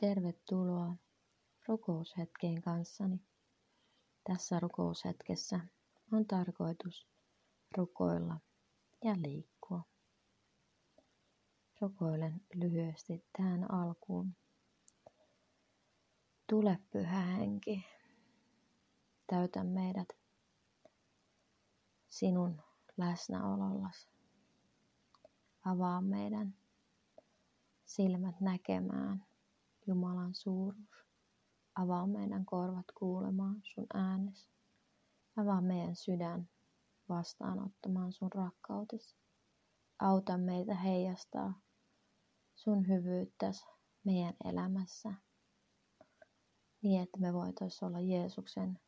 Tervetuloa rukoushetkeen kanssani. Tässä rukoushetkessä on tarkoitus rukoilla ja liikkua. Rukoilen lyhyesti tähän alkuun. Tule pyhä henki, täytä meidät sinun läsnäolollasi. Avaa meidän silmät näkemään Jumalan suuruus. Avaa meidän korvat kuulemaan sun äänes. Avaa meidän sydän vastaanottamaan sun rakkautesi. Auta meitä heijastaa sun hyvyyttäsi meidän elämässä niin, että me voitaisiin olla Jeesuksen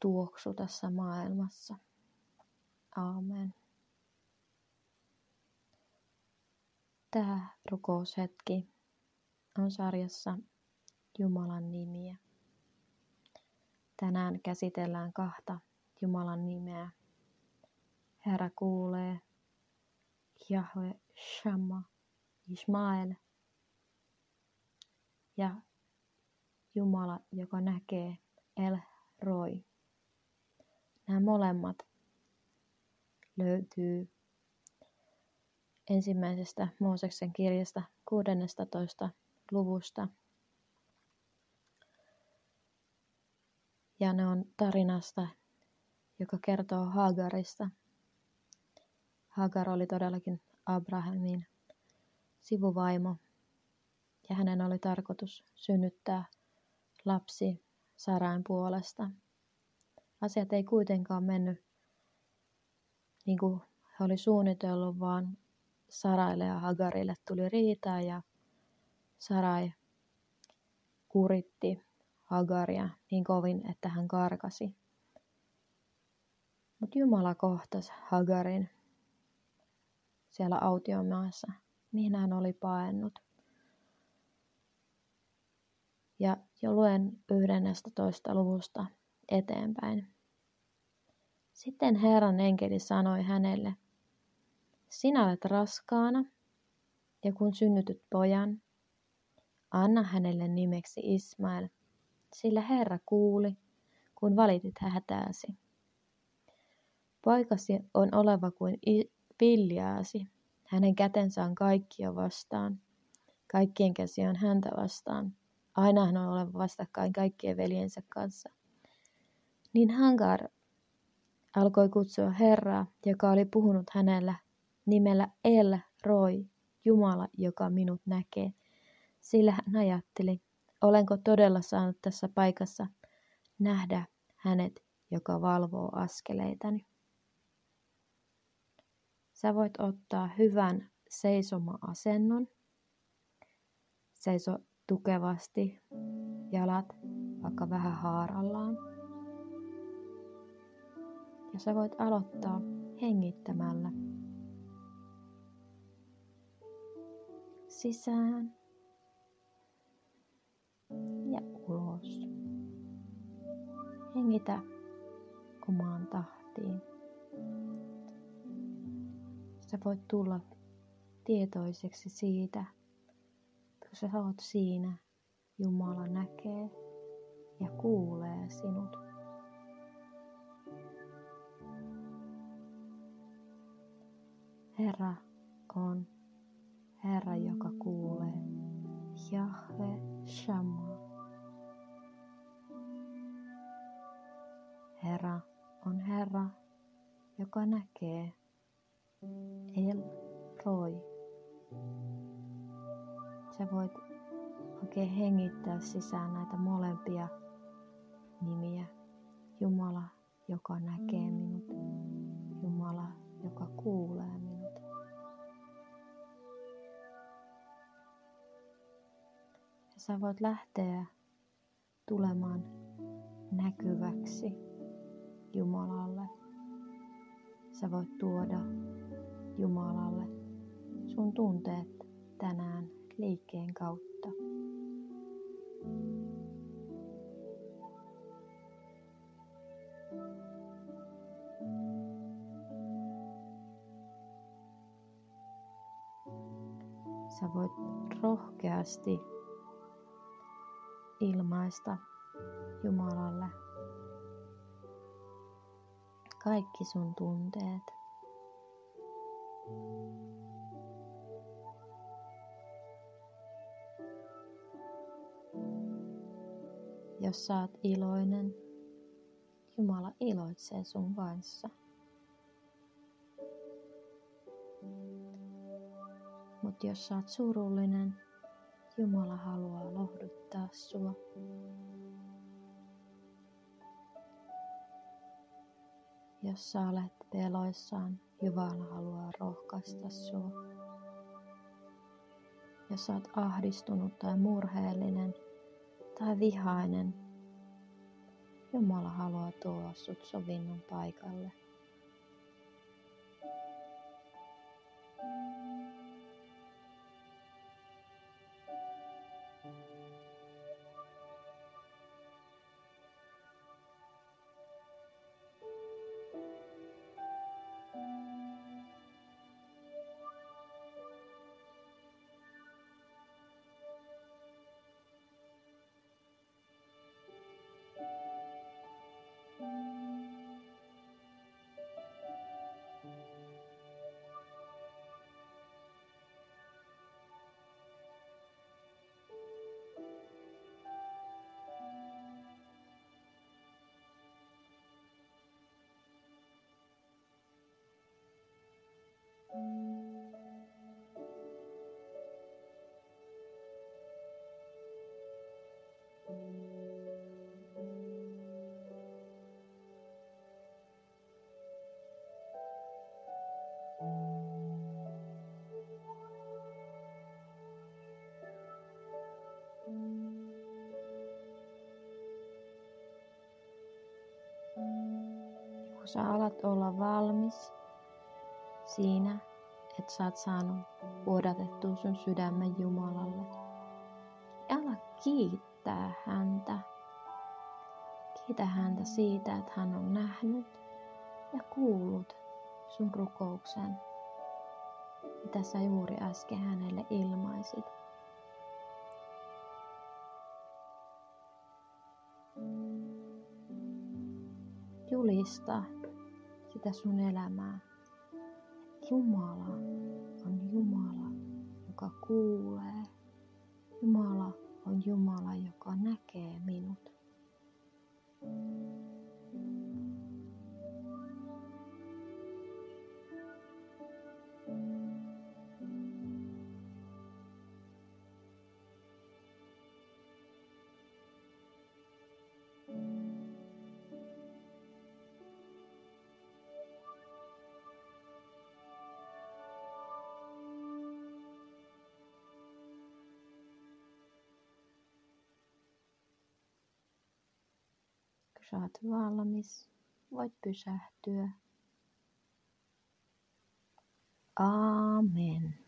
tuoksu tässä maailmassa. Aamen. Tämä rukoushetki on sarjassa Jumalan nimiä. Tänään käsitellään kahta Jumalan nimeä. Herra kuulee, Jahve Shamma, Ismael ja Jumala, joka näkee El Roi. Nämä molemmat löytyy ensimmäisestä Mooseksen kirjasta 16. luvusta. Ja ne on tarinasta, joka kertoo Hagarista. Hagar oli todellakin Abrahamin sivuvaimo ja hänen oli tarkoitus synnyttää lapsi Sarain puolesta. Asiat ei kuitenkaan mennyt niin kuin he oli suunnitellut, vaan Saraille ja Hagarille tuli riitaa ja Sarai kuritti Hagaria niin kovin, että hän karkasi. Mutta Jumala kohtasi Hagarin siellä autiomaassa, mihin hän oli paennut. Ja jo luen 11. luvusta eteenpäin. Sitten Herran enkeli sanoi hänelle, sinä olet raskaana, ja kun synnytyt pojan, anna hänelle nimeksi Ismael, sillä Herra kuuli, kun valitit hätääsi. Poikasi on oleva kuin viljaasi, hänen kätensä on kaikkia vastaan, kaikkien käsi on häntä vastaan, aina hän on oleva vastakkain kaikkien veljensä kanssa. Niin Hangar alkoi kutsua Herraa, joka oli puhunut hänellä nimellä El Roi, Jumala, joka minut näkee. Sillä hän ajatteli, olenko todella saanut tässä paikassa nähdä hänet, joka valvoo askeleitani. Sä voit ottaa hyvän seisoma-asennon. Seiso tukevasti, jalat vaikka vähän haarallaan. Ja sä voit aloittaa hengittämällä sisään ja ulos. Hengitä omaan tahtiin. Sä voit tulla tietoiseksi siitä, kun sä oot siinä, Jumala näkee ja kuulee sinut. Herra on Herra, joka kuulee. Jahve Shama. Herra on Herra, joka näkee. El Roi. Sä voit oikein hengittää sisään näitä molempia nimiä. Jumala, joka näkee minut. Jumala, joka kuulee minut. Sä voit lähteä tulemaan näkyväksi Jumalalle. Sä voit tuoda Jumalalle sun tunteet tänään liikkeen kautta. sä voit rohkeasti ilmaista Jumalalle kaikki sun tunteet. Jos oot iloinen, Jumala iloitsee sun kanssa. Mutta jos oot surullinen, Jumala haluaa lohduttaa sua. Jos sä olet peloissaan, Jumala haluaa rohkaista sua. Jos sä oot ahdistunut tai murheellinen tai vihainen, Jumala haluaa tuoda sut sovinnon paikalle. Kun sä alat olla valmis siinä, että sä oot saanut vuodatettua sun sydämen Jumalalle, ala kiittää häntä. Kiitä häntä siitä, että hän on nähnyt ja kuullut sun rukouksen, mitä sä juuri äsken hänelle ilmaisit. Julista sitä sun elämää. Jumala on Jumala, joka kuulee. Jumala on Jumala, joka näkee minut. Oot valmis, voit pysähtyä. Amen.